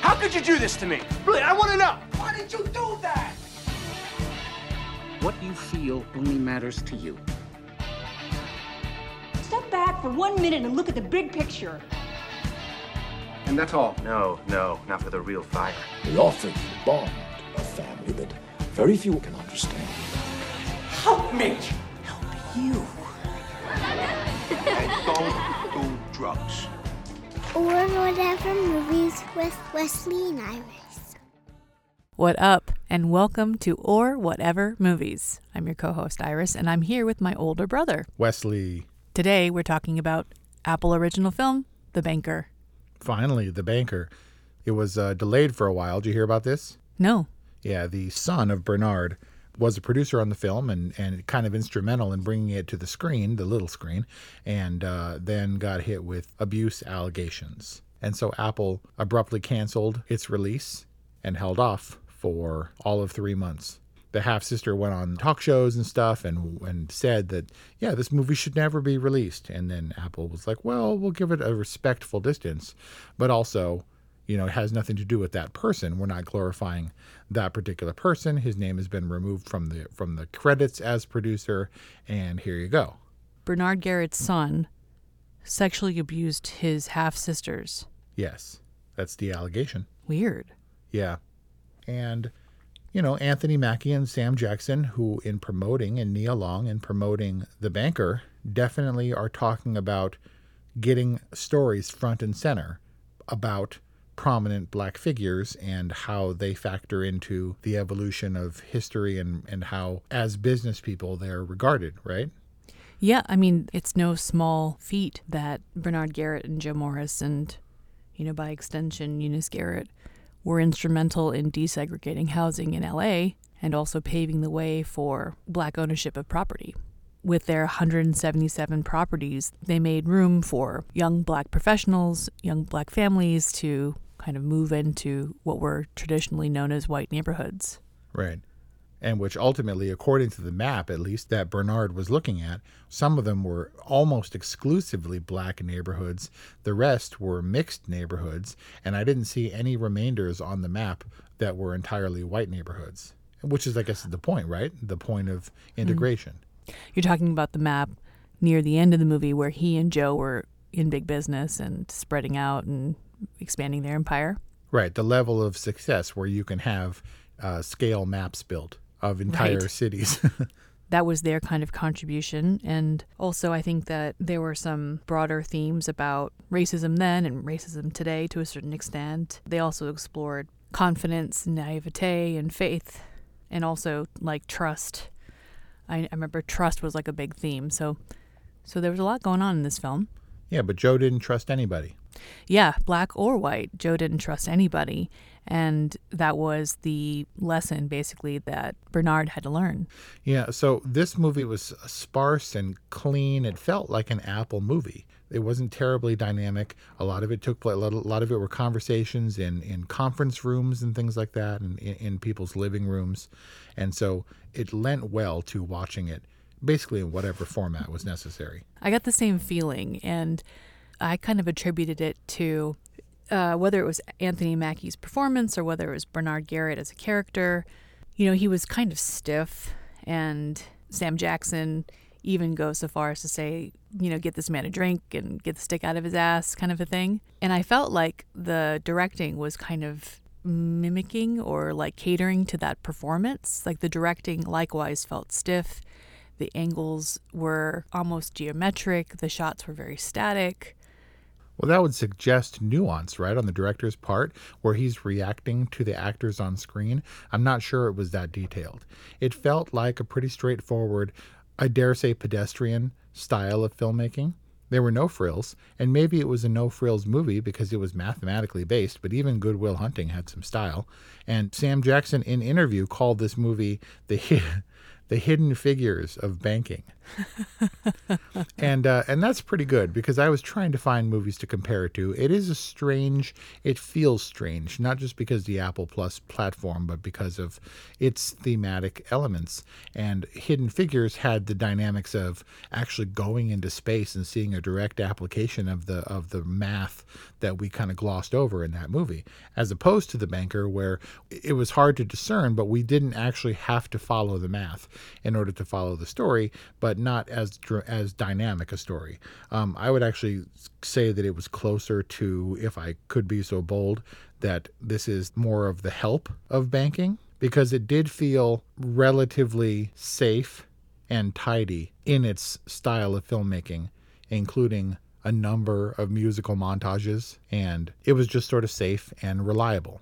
How could you do this to me? Really, I want to know. Why did you do that? What you feel only matters to you. Step back for one minute and look at the big picture. And that's all? No, no, not for the real fire. We offer you bond, a family that very few can understand. Help me! Help you. and don't do drugs. Or whatever movies with Wesley and Iris. What up, and welcome to Or Whatever Movies. I'm your co host, Iris, and I'm here with my older brother, Wesley. Today, we're talking about Apple original film, The Banker. Finally, The Banker. It was uh, delayed for a while. Did you hear about this? No. Yeah, the son of Bernard was a producer on the film and, and kind of instrumental in bringing it to the screen, the little screen, and uh, then got hit with abuse allegations. And so Apple abruptly canceled its release and held off for all of three months. The half sister went on talk shows and stuff and and said that yeah this movie should never be released and then Apple was like well we'll give it a respectful distance but also you know, it has nothing to do with that person. We're not glorifying that particular person. His name has been removed from the from the credits as producer, and here you go. Bernard Garrett's son sexually abused his half sisters. Yes, that's the allegation. Weird. Yeah, and you know Anthony Mackie and Sam Jackson, who in promoting and Nia Long in promoting the banker, definitely are talking about getting stories front and center about prominent black figures and how they factor into the evolution of history and, and how, as business people, they're regarded, right? Yeah, I mean, it's no small feat that Bernard Garrett and Joe Morris and, you know, by extension, Eunice Garrett were instrumental in desegregating housing in LA and also paving the way for black ownership of property. With their 177 properties, they made room for young black professionals, young black families to kind of move into what were traditionally known as white neighborhoods. Right. And which ultimately, according to the map, at least that Bernard was looking at, some of them were almost exclusively black neighborhoods. The rest were mixed neighborhoods. And I didn't see any remainders on the map that were entirely white neighborhoods, which is, I guess, the point, right? The point of integration. Mm. You're talking about the map near the end of the movie where he and Joe were in big business and spreading out and expanding their empire. Right, the level of success where you can have uh, scale maps built of entire Right. cities. That was their kind of contribution. And also, I think that there were some broader themes about racism then and racism today to a certain extent. They also explored confidence, naivete, and faith, and also like trust. I, I remember trust was like a big theme. So, so there was a lot going on in this film. yeah, but Joe didn't trust anybody. Yeah, black or white, Joe didn't trust anybody. And that was the lesson basically that Bernard had to learn. Yeah, so this movie was sparse and clean. It felt like an Apple movie. It wasn't terribly dynamic. A lot of it took place. A lot of it were conversations in in conference rooms and things like that, and in, in people's living rooms, and so it lent well to watching it, basically in whatever format was necessary. I got the same feeling, and I kind of attributed it to uh, whether it was Anthony Mackie's performance or whether it was Bernard Garrett as a character. You know, he was kind of stiff, and Sam Jackson even goes so far as to say, you know, get this man a drink and get the stick out of his ass, kind of a thing. And I felt like the directing was kind of mimicking or like catering to that performance. Like the directing likewise felt stiff. The angles were almost geometric, the shots were very static. Well, that would suggest nuance, right, on the director's part, where he's reacting to the actors on screen. I'm not sure it was that detailed. It felt like a pretty straightforward, I dare say pedestrian style of filmmaking. There were no frills, and maybe it was a no frills movie because it was mathematically based, but even Good Will Hunting had some style. And Sam Jackson, in interview, called this movie the the hidden figures of banking. and uh, and that's pretty good because I was trying to find movies to compare it to. It is a strange. It feels strange, not just because the Apple Plus platform, but because of its thematic elements. And Hidden Figures had the dynamics of actually going into space and seeing a direct application of the of the math that we kind of glossed over in that movie, as opposed to The Banker, where it was hard to discern, but we didn't actually have to follow the math in order to follow the story, but not as as dynamic a story. Um, I would actually say that it was closer to, if I could be so bold, that this is more of the help of banking because it did feel relatively safe and tidy in its style of filmmaking, including a number of musical montages, and it was just sort of safe and reliable.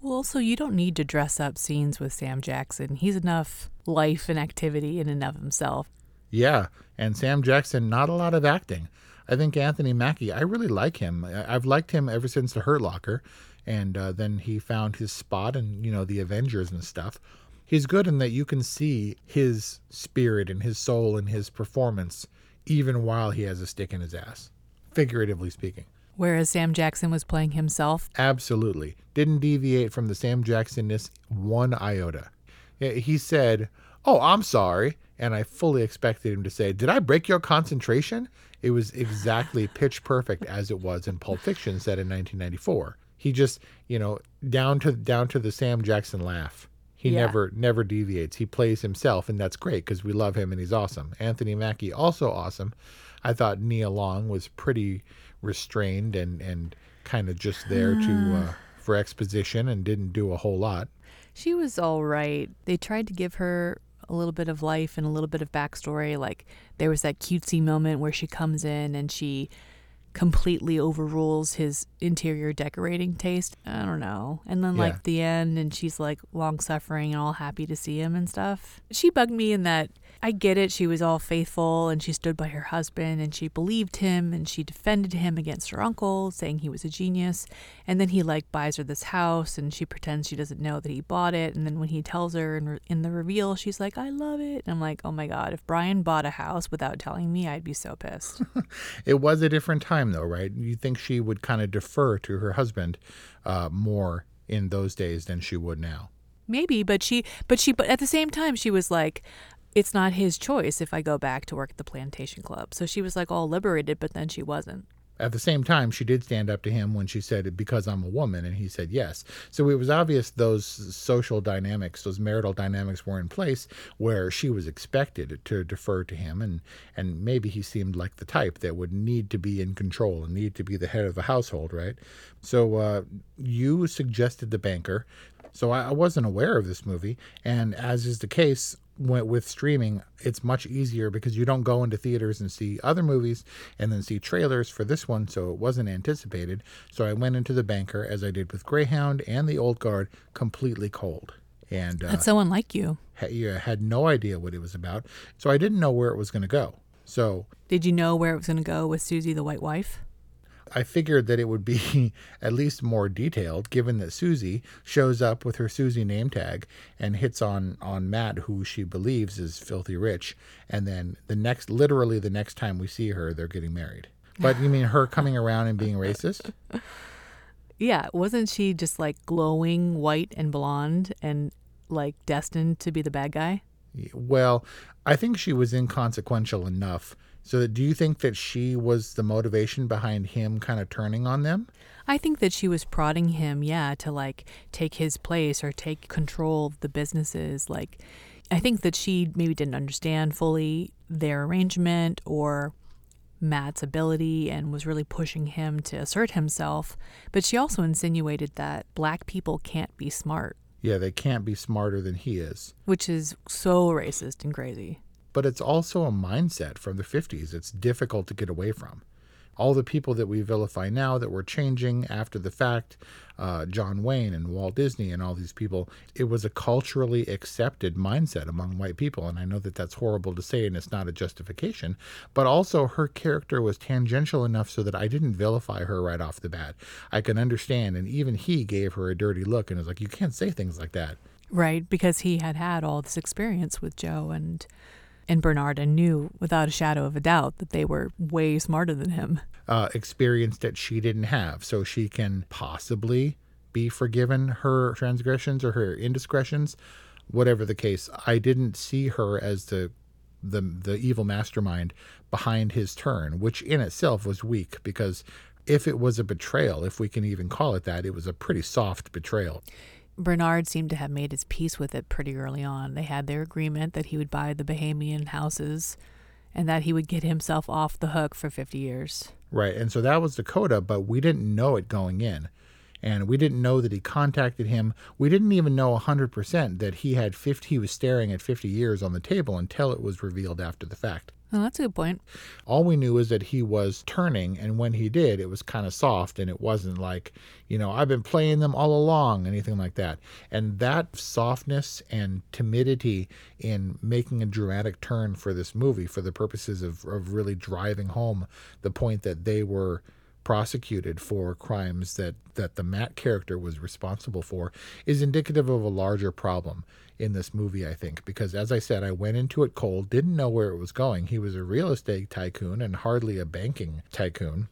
Well, also, you don't need to dress up scenes with Sam Jackson. He's enough life and activity in and of himself. Yeah, and Sam Jackson, not a lot of acting. I think Anthony Mackie, I really like him. I've liked him ever since The Hurt Locker, and uh, then he found his spot in, you know, the Avengers and stuff. He's good in that you can see his spirit and his soul and his performance even while he has a stick in his ass, figuratively speaking. Whereas Sam Jackson was playing himself? Absolutely. Didn't deviate from the Sam Jacksonness one iota. He said, Oh, I'm sorry. And I fully expected him to say, Did I break your concentration? It was exactly pitch perfect as it was in Pulp Fiction, set in 1994. He just, you know, down to down to the Sam Jackson laugh. He yeah. never never deviates. He plays himself, and that's great because we love him and he's awesome. Anthony Mackie also awesome. I thought Nia Long was pretty restrained and and kind of just there to uh, for exposition and didn't do a whole lot. She was all right. They tried to give her a little bit of life and a little bit of backstory. Like there was that cutesy moment where she comes in and she completely overrules his interior decorating taste. I don't know. And then, yeah. like, the end, and she's like long suffering and all happy to see him and stuff. She bugged me in that I get it. She was all faithful and she stood by her husband and she believed him and she defended him against her uncle, saying he was a genius. And then he like buys her this house and she pretends she doesn't know that he bought it. And then when he tells her in, re- in the reveal, she's like, I love it. And I'm like, oh my God, if Brian bought a house without telling me, I'd be so pissed. it was a different time though, right? You think she would kind of defer to her husband uh, more in those days than she would now maybe but she but she but at the same time she was like it's not his choice if I go back to work at the plantation club. So she was like all liberated, but then she wasn't. At the same time, she did stand up to him when she said, Because I'm a woman. And he said, Yes. So it was obvious those social dynamics, those marital dynamics were in place where she was expected to defer to him. And, and maybe he seemed like the type that would need to be in control and need to be the head of the household, right? So uh, you suggested The Banker. So I, I wasn't aware of this movie. And as is the case, with streaming, it's much easier because you don't go into theaters and see other movies and then see trailers for this one, so it wasn't anticipated. So I went into The Banker, as I did with Greyhound and The Old Guard, completely cold. And uh, that's so unlike you. Ha- yeah, had no idea what it was about, so I didn't know where it was going to go. So, did you know where it was going to go with Susie the White Wife? I figured that it would be at least more detailed, given that Susie shows up with her Susie name tag and hits on on Matt, who she believes is filthy rich, and then the next, literally the next time we see her, they're getting married. But you mean her coming around and being racist? Yeah, wasn't she just like glowing white and blonde and like destined to be the bad guy? Well, I think she was inconsequential enough. So, that, do you think that she was the motivation behind him kind of turning on them? I think that she was prodding him, yeah, to like take his place or take control of the businesses. Like, I think that she maybe didn't understand fully their arrangement or Matt's ability and was really pushing him to assert himself. But she also insinuated that black people can't be smart. Yeah, they can't be smarter than he is. Which is so racist and crazy. But it's also a mindset from the 50s it's difficult to get away from all the people that we vilify now that were changing after the fact, uh, John Wayne and Walt Disney and all these people, it was a culturally accepted mindset among white people. And I know that that's horrible to say and it's not a justification, but also her character was tangential enough so that I didn't vilify her right off the bat. I can understand. And even he gave her a dirty look and was like, you can't say things like that. Right, because he had had all this experience with Joe and and Bernard and knew without a shadow of a doubt that they were way smarter than him. Uh, experience that she didn't have. So she can possibly be forgiven her transgressions or her indiscretions, whatever the case. I didn't see her as the the the evil mastermind behind his turn, which in itself was weak because if it was a betrayal, if we can even call it that, it was a pretty soft betrayal. Bernard seemed to have made his peace with it pretty early on. They had their agreement that he would buy the Bahamian houses and that he would get himself off the hook for 50 years. Right. And so that was Dakota, but we didn't know it going in. And we didn't know that he contacted him. We didn't even know 100% that he had 50 he was staring at 50 years on the table until it was revealed after the fact. Oh, that's a good point. All we knew is that he was turning, and when he did, it was kind of soft, and it wasn't like, you know, I've been playing them all along, anything like that. And that softness and timidity in making a dramatic turn for this movie for the purposes of, of really driving home the point that they were prosecuted for crimes that, that the Matt character was responsible for is indicative of a larger problem in this movie, I think, because as I said, I went into it cold, didn't know where it was going. He was a real estate tycoon and hardly a banking tycoon,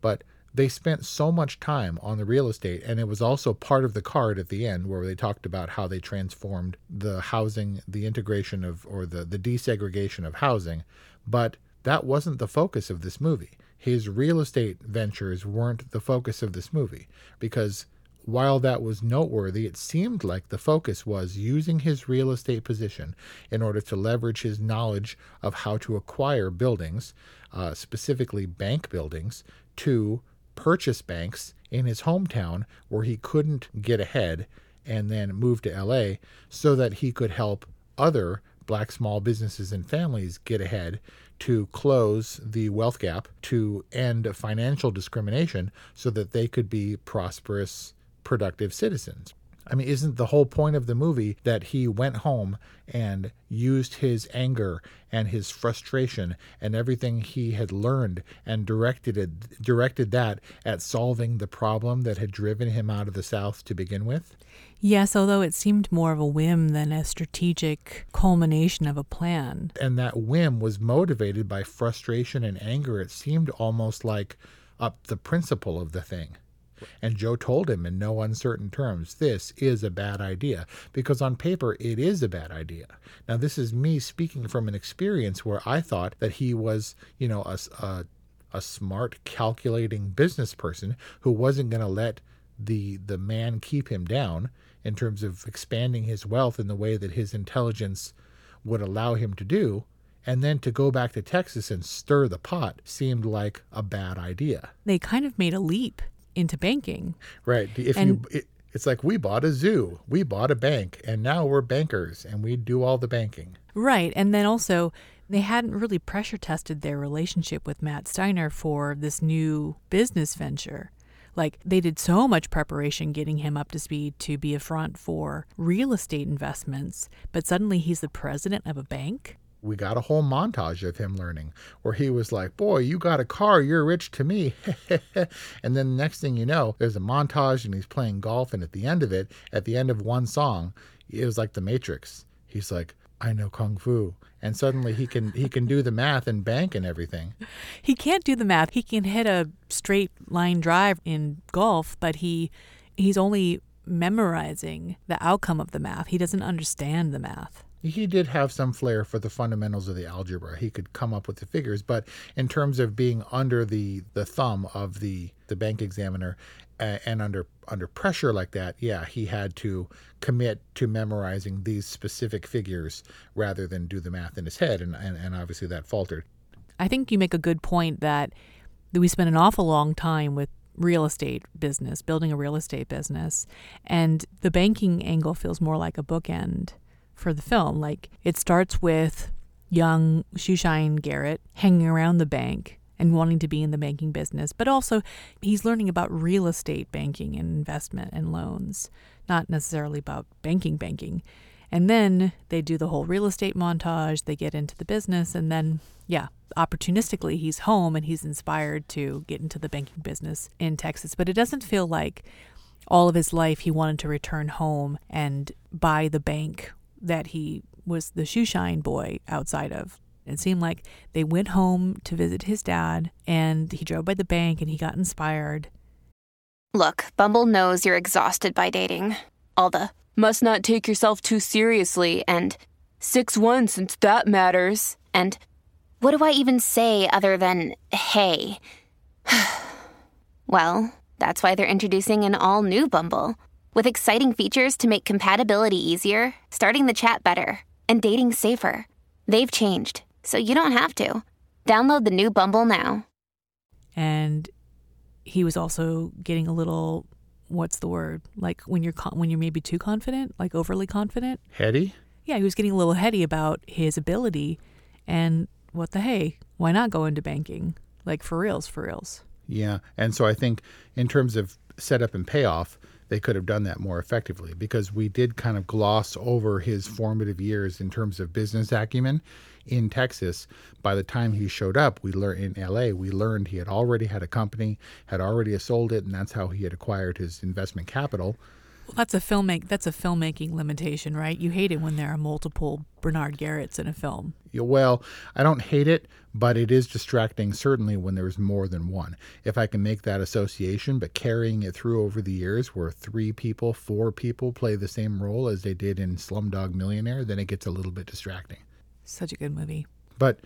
but they spent so much time on the real estate, and it was also part of the card at the end where they talked about how they transformed the housing, the integration of, or the, the desegregation of housing. But that wasn't the focus of this movie. His real estate ventures weren't the focus of this movie because while that was noteworthy, it seemed like the focus was using his real estate position in order to leverage his knowledge of how to acquire buildings, uh, specifically bank buildings, to purchase banks in his hometown where he couldn't get ahead and then move to LA so that he could help other black small businesses and families get ahead to close the wealth gap to end financial discrimination so that they could be prosperous productive citizens. I mean, isn't the whole point of the movie that he went home and used his anger and his frustration and everything he had learned and directed it, directed that at solving the problem that had driven him out of the South to begin with? Yes, although it seemed more of a whim than a strategic culmination of a plan. And that whim was motivated by frustration and anger. It seemed almost like up the principle of the thing. And Joe told him in no uncertain terms, this is a bad idea, because on paper it is a bad idea. Now, this is me speaking from an experience where I thought that he was, you know, a, a, a smart, calculating business person who wasn't going to let the the man keep him down in terms of expanding his wealth in the way that his intelligence would allow him to do and then to go back to Texas and stir the pot seemed like a bad idea. They kind of made a leap into banking. Right. If and, you it, it's like we bought a zoo, we bought a bank, and now we're bankers and we do all the banking. Right. And then also they hadn't really pressure tested their relationship with Matt Steiner for this new business venture. Like they did so much preparation getting him up to speed to be a front for real estate investments, but suddenly he's the president of a bank we got a whole montage of him learning where he was like, Boy, you got a car, you're rich to me. and then the next thing you know, there's a montage and he's playing golf. And at the end of it, at the end of one song, it was like The Matrix. He's like, I know Kung Fu. And suddenly he can he can do the math and bank and everything. He can't do the math. He can hit a straight line drive in golf, but he he's only memorizing the outcome of the math. He doesn't understand the math. He did have some flair for the fundamentals of the algebra. He could come up with the figures, but in terms of being under the, the thumb of the, the bank examiner uh, and under under pressure like that, yeah, he had to commit to memorizing these specific figures rather than do the math in his head, and, and, and obviously that faltered. I think you make a good point that we spent an awful long time with real estate business, building a real estate business, and the banking angle feels more like a bookend for the film. Like it starts with young Shoeshine Garrett hanging around the bank and wanting to be in the banking business, but also he's learning about real estate banking and investment and loans, not necessarily about banking banking. And then they do the whole real estate montage, they get into the business, and then, yeah, opportunistically, he's home and he's inspired to get into the banking business in Texas. But it doesn't feel like all of his life he wanted to return home and buy the bank that he was the shoeshine boy outside of. It seemed like they went home to visit his dad and he drove by the bank and he got inspired. Look, Bumble knows you're exhausted by dating. All the must not take yourself too seriously and 6 1 since that matters. And what do I even say other than hey? well, that's why they're introducing an all new Bumble. With exciting features to make compatibility easier, starting the chat better, and dating safer. They've changed, so you don't have to. Download the new Bumble now. And he was also getting a little what's the word? Like when you're con- when you're maybe too confident, like overly confident? Heady? Yeah, he was getting a little heady about his ability and what the hey, why not go into banking? Like for reals, for reals. Yeah. And so I think in terms of setup and payoff, they could have done that more effectively because we did kind of gloss over his formative years in terms of business acumen in Texas. By the time he showed up, we learned in LA, we learned he had already had a company, had already sold it, and that's how he had acquired his investment capital. Well, that's a filmmake. That's a filmmaking limitation, right? You hate it when there are multiple Bernard Garretts in a film. Well, I don't hate it, but it is distracting certainly when there's more than one. If I can make that association, but carrying it through over the years, where three people, four people play the same role as they did in Slumdog Millionaire, then it gets a little bit distracting. Such a good movie. But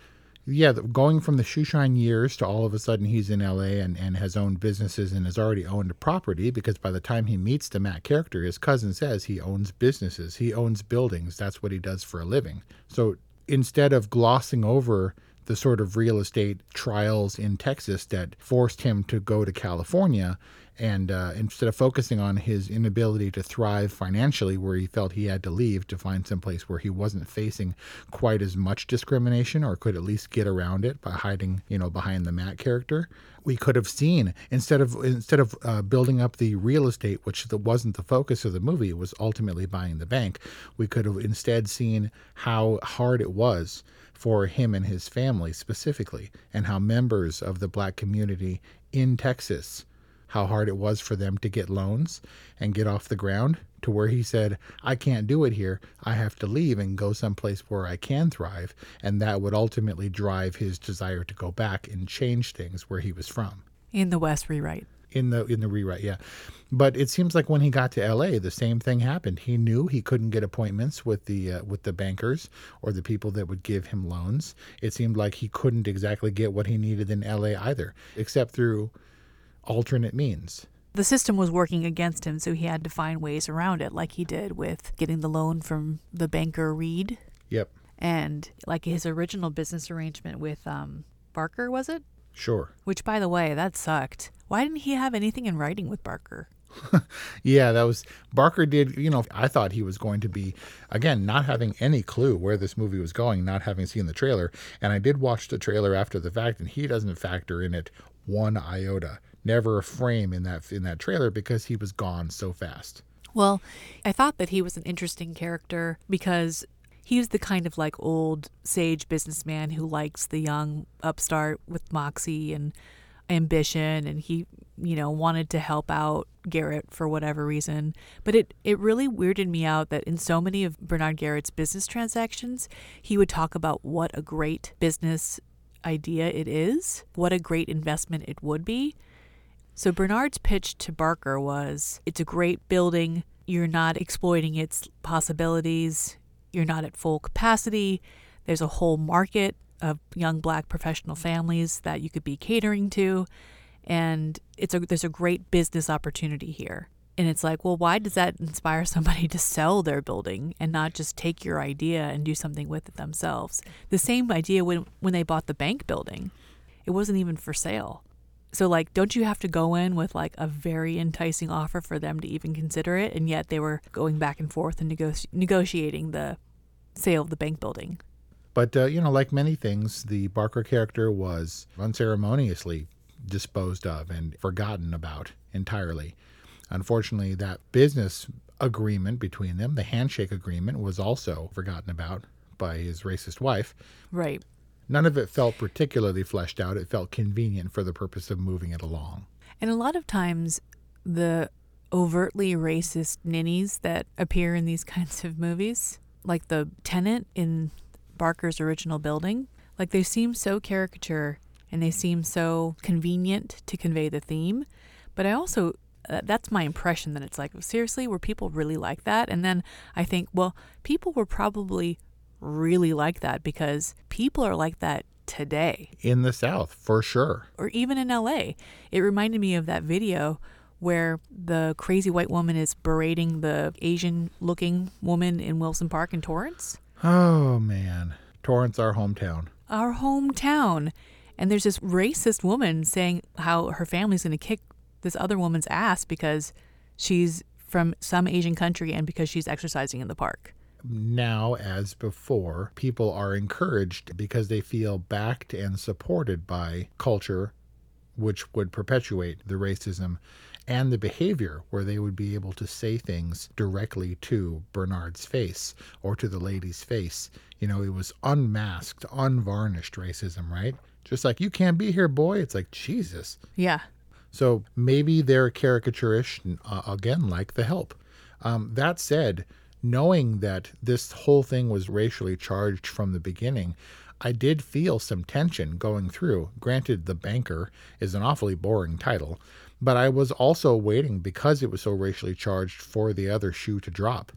yeah, going from the shoeshine years to all of a sudden he's in LA and, and has owned businesses and has already owned a property because by the time he meets the Matt character, his cousin says he owns businesses, he owns buildings. That's what he does for a living. So instead of glossing over the sort of real estate trials in Texas that forced him to go to California, and uh, instead of focusing on his inability to thrive financially, where he felt he had to leave to find some place where he wasn't facing quite as much discrimination, or could at least get around it by hiding, you know, behind the Matt character, we could have seen instead of instead of uh, building up the real estate, which the, wasn't the focus of the movie, was ultimately buying the bank. We could have instead seen how hard it was for him and his family specifically, and how members of the black community in Texas how hard it was for them to get loans and get off the ground to where he said, I can't do it here. I have to leave and go someplace where I can thrive. And that would ultimately drive his desire to go back and change things where he was from. In the Wes rewrite. In the in the rewrite, yeah. But it seems like when he got to LA, the same thing happened. He knew he couldn't get appointments with the uh, with the bankers or the people that would give him loans. It seemed like he couldn't exactly get what he needed in LA either, except through alternate means. The system was working against him, so he had to find ways around it, like he did with getting the loan from the banker Reed. Yep. And like his original business arrangement with um, Barker, was it? Sure. Which, by the way, that sucked. Why didn't he have anything in writing with Barker? yeah, that was Barker did, you know, I thought he was going to be again not having any clue where this movie was going, not having seen the trailer, and I did watch the trailer after the fact and he doesn't factor in it one iota never a frame in that in that trailer because he was gone so fast. Well, I thought that he was an interesting character because he's the kind of like old sage businessman who likes the young upstart with moxie and ambition and he you know wanted to help out Garrett for whatever reason. But it, it really weirded me out that in so many of Bernard Garrett's business transactions, he would talk about what a great business idea it is, what a great investment it would be. So Bernard's pitch to Barker was it's a great building, you're not exploiting its possibilities, you're not at full capacity, there's a whole market of young black professional families that you could be catering to and it's a there's a great business opportunity here. And it's like, well, why does that inspire somebody to sell their building and not just take your idea and do something with it themselves? The same idea when when they bought the bank building. It wasn't even for sale. So like don't you have to go in with like a very enticing offer for them to even consider it and yet they were going back and forth and negoti- negotiating the sale of the bank building. But, uh, you know, like many things, the Barker character was unceremoniously disposed of and forgotten about entirely. Unfortunately, that business agreement between them, the handshake agreement, was also forgotten about by his racist wife. Right. None of it felt particularly fleshed out. It felt convenient for the purpose of moving it along. And a lot of times, the overtly racist ninnies that appear in these kinds of movies, like the tenant in Barker's original building, like they seem so caricature and they seem so convenient to convey the theme. But I also, uh, that's my impression that it's like, seriously, were people really like that? And then I think, well, people were probably really like that because people are like that today. In the South, for sure. Or even in LA. It reminded me of that video where the crazy white woman is berating the Asian looking woman in Wilson Park in Torrance. Oh, man. Torrance, our hometown. Our hometown. And there's this racist woman saying how her family's going to kick this other woman's ass because she's from some Asian country and because she's exercising in the park. Now, as before, people are encouraged because they feel backed and supported by culture, which would perpetuate the racism and the behavior where they would be able to say things directly to Bernard's face or to the lady's face. You know, it was unmasked, unvarnished racism, right? Just like, you can't be here, boy. It's like, Jesus. Yeah. So maybe they're caricaturish, uh, again, like The Help. Um, that said, knowing that this whole thing was racially charged from the beginning, I did feel some tension going through. Granted, The Banker is an awfully boring title, but I was also waiting because it was so racially charged for the other shoe to drop,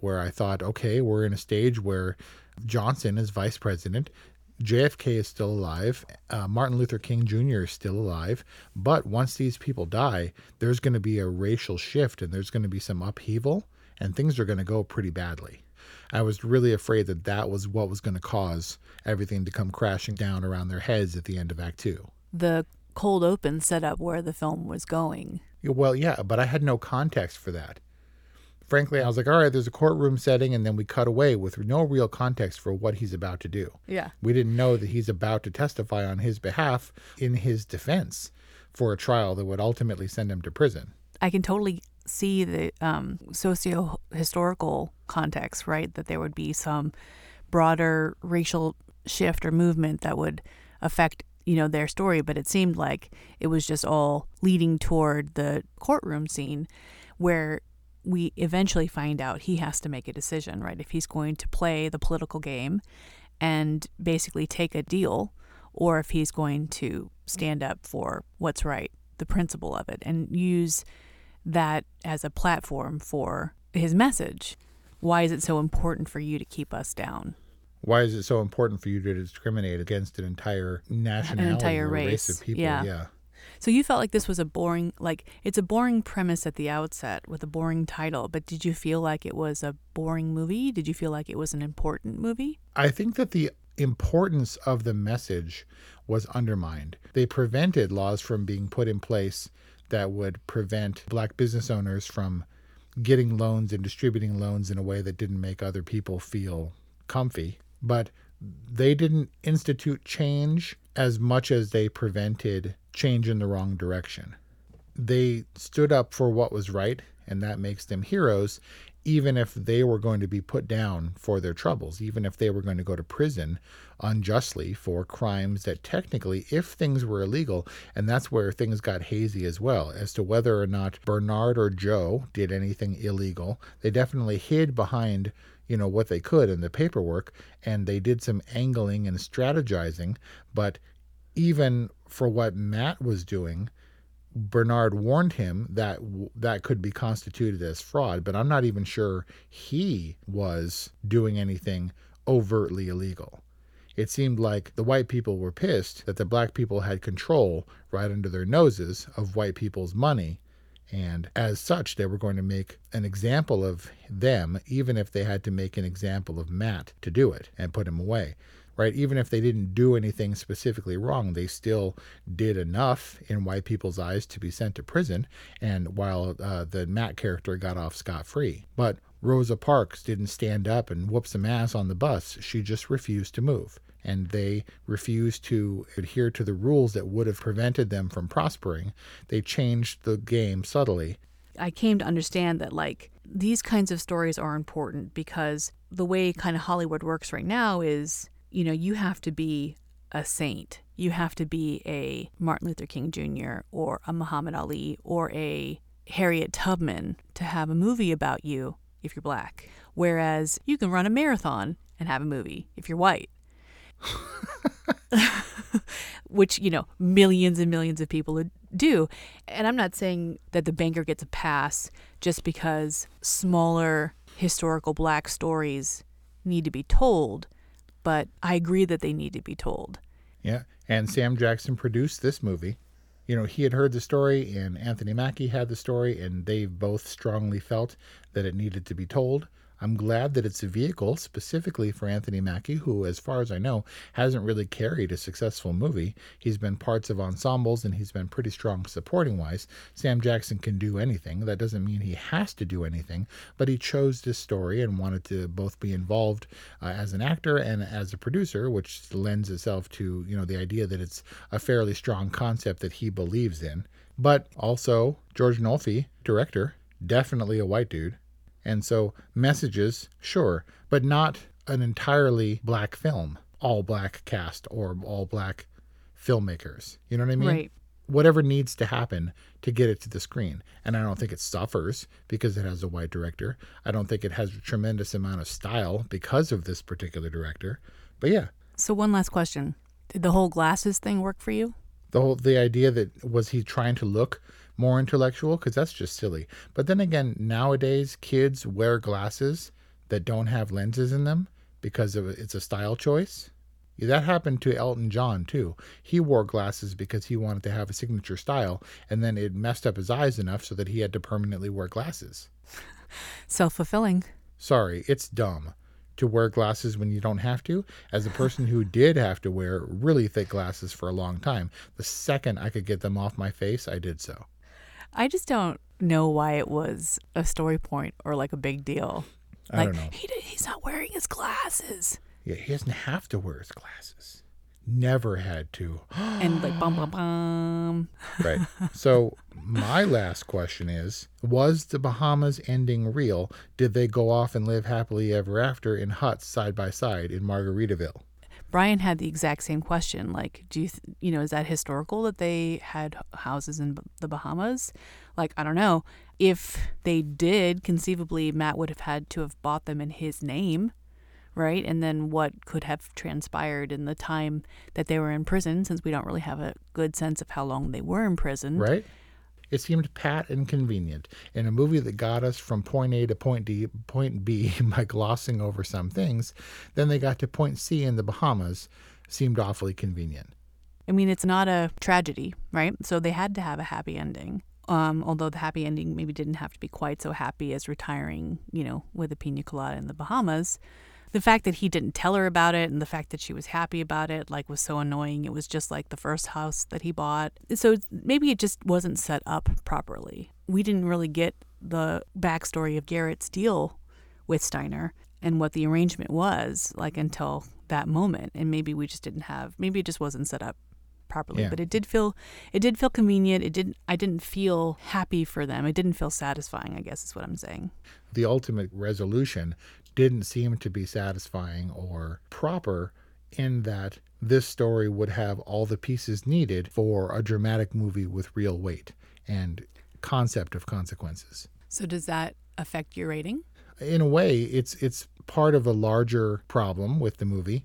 where I thought, okay, we're in a stage where Johnson is vice president. JFK is still alive. Uh, Martin Luther King Jr. is still alive. But once these people die, there's going to be a racial shift and there's going to be some upheaval and things are going to go pretty badly. I was really afraid that that was what was going to cause everything to come crashing down around their heads at the end of Act Two. The cold open set up where the film was going. Well, yeah, but I had no context for that. Frankly, I was like, all right, there's a courtroom setting, and then we cut away with no real context for what he's about to do. Yeah. We didn't know that he's about to testify on his behalf in his defense for a trial that would ultimately send him to prison. I can totally see the um, socio historical context, right? That there would be some broader racial shift or movement that would affect you know their story but it seemed like it was just all leading toward the courtroom scene where we eventually find out he has to make a decision right if he's going to play the political game and basically take a deal or if he's going to stand up for what's right the principle of it and use that as a platform for his message why is it so important for you to keep us down why is it so important for you to discriminate against an entire nationality an entire race. race of people? Yeah. yeah. So you felt like this was a boring, like it's a boring premise at the outset with a boring title, but did you feel like it was a boring movie? Did you feel like it was an important movie? I think that the importance of the message was undermined. They prevented laws from being put in place that would prevent black business owners from getting loans and distributing loans in a way that didn't make other people feel comfy but they didn't institute change as much as they prevented change in the wrong direction. They stood up for what was right, and that makes them heroes. even if they were going to be put down for their troubles, even if they were going to go to prison unjustly for crimes that technically, if things were illegal, and that's where things got hazy as well, as to whether or not Bernard or Joe did anything illegal, they definitely hid behind you know what they could in the paperwork and they did some angling and strategizing but even for what Matt was doing Bernard warned him that that could be constituted as fraud, but I'm not even sure he was doing anything overtly illegal. It seemed like the white people were pissed that the black people had control right under their noses of white people's money. And as such, they were going to make an example of them, even if they had to make an example of Matt to do it and put him away right? Even if they didn't do anything specifically wrong, they still did enough in white people's eyes to be sent to prison. And while uh, the Matt character got off scot free, but Rosa Parks didn't stand up and whoop some ass on the bus. She just refused to move. And they refused to adhere to the rules that would have prevented them from prospering. They changed the game subtly. I came to understand that, like, these kinds of stories are important because the way kind of Hollywood works right now is you know, you have to be a saint. You have to be a Martin Luther King Jr. or a Muhammad Ali or a Harriet Tubman to have a movie about you if you're black. Whereas you can run a marathon and have a movie if you're white. Which, you know, millions and millions of people do. And I'm not saying that the banker gets a pass just because smaller historical black stories need to be told but I agree that they need to be told. Yeah, and Sam Jackson produced this movie. You know, he had heard the story, and Anthony Mackie had the story, and they both strongly felt that it needed to be told. I'm glad that it's a vehicle specifically for Anthony Mackie, who, as far as I know, hasn't really carried a successful movie. He's been parts of ensembles and he's been pretty strong supporting wise. Sam Jackson can do anything. That doesn't mean he has to do anything, but he chose this story and wanted to both be involved uh, as an actor and as a producer, which lends itself to, you know, the idea that it's a fairly strong concept that he believes in. But also, George Nolfi, director, definitely a white dude and so messages, sure, but not an entirely black film, all black cast or all black filmmakers. You know what I mean? Right. Whatever needs to happen to get it to the screen. And I don't think it suffers because it has a white director. I don't think it has a tremendous amount of style because of this particular director. But yeah. So one last question. Did the whole glasses thing work for you? The whole the idea that was he trying to look more intellectual because that's just silly. But then again, nowadays kids wear glasses that don't have lenses in them because of it's a style choice. Yeah, that happened to Elton John too. He wore glasses because he wanted to have a signature style, and then it messed up his eyes enough so that he had to permanently wear glasses. Self fulfilling. Sorry, it's dumb to wear glasses when you don't have to. As a person who did have to wear really thick glasses for a long time, the second I could get them off my face, I did so. I just don't know why it was a story point or like a big deal. I like, don't know. He he's not wearing his glasses. Yeah, he doesn't have to wear his glasses. Never had to. and like bum bum bum. right. So my last question is: Was the Bahamas ending real? Did they go off and live happily ever after in huts side by side in Margaritaville? Brian had the exact same question. Like, do you, th- you know, is that historical that they had houses in the Bahamas? Like, I don't know. If they did, conceivably, Matt would have had to have bought them in his name, right? And then what could have transpired in the time that they were in prison, since we don't really have a good sense of how long they were in prison. Right. It seemed pat and convenient in a movie that got us from point A to point D, point B by glossing over some things. Then they got to point C in the Bahamas. Seemed awfully convenient. I mean, it's not a tragedy, right? So they had to have a happy ending. Um, although the happy ending maybe didn't have to be quite so happy as retiring, you know, with a pina colada in the Bahamas the fact that he didn't tell her about it and the fact that she was happy about it like was so annoying it was just like the first house that he bought so maybe it just wasn't set up properly we didn't really get the backstory of garrett's deal with steiner and what the arrangement was like until that moment and maybe we just didn't have maybe it just wasn't set up properly. Yeah. But it did feel it did feel convenient. It didn't I didn't feel happy for them. It didn't feel satisfying, I guess is what I'm saying. The ultimate resolution didn't seem to be satisfying or proper in that this story would have all the pieces needed for a dramatic movie with real weight and concept of consequences. So does that affect your rating? In a way, it's it's part of a larger problem with the movie.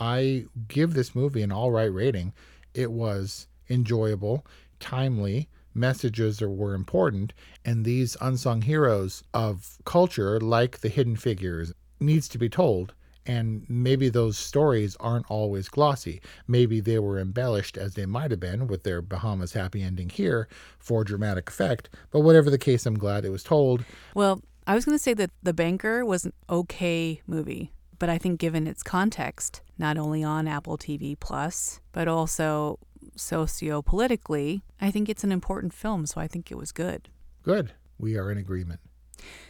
I give this movie an all right rating. It was enjoyable, timely, messages were important, and these unsung heroes of culture, like the hidden figures, needs to be told. And maybe those stories aren't always glossy. Maybe they were embellished as they might have been with their Bahamas happy ending here for dramatic effect. But whatever the case, I'm glad it was told. Well, I was going to say that The Banker was an okay movie, but I think given its context, not only on Apple TV Plus, but also socio-politically, I think it's an important film, so I think it was good. Good. We are in agreement.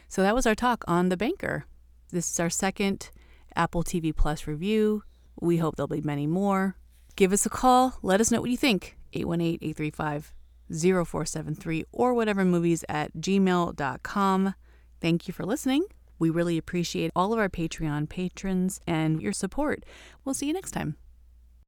So that was our talk on The Banker. This is our second Apple TV Plus review. We hope there'll be many more. Give us a call. Let us know what you think. 818 835 0473 or whatever movies at gmail.com. Thank you for listening. We really appreciate all of our Patreon patrons and your support. We'll see you next time.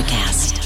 Electricast.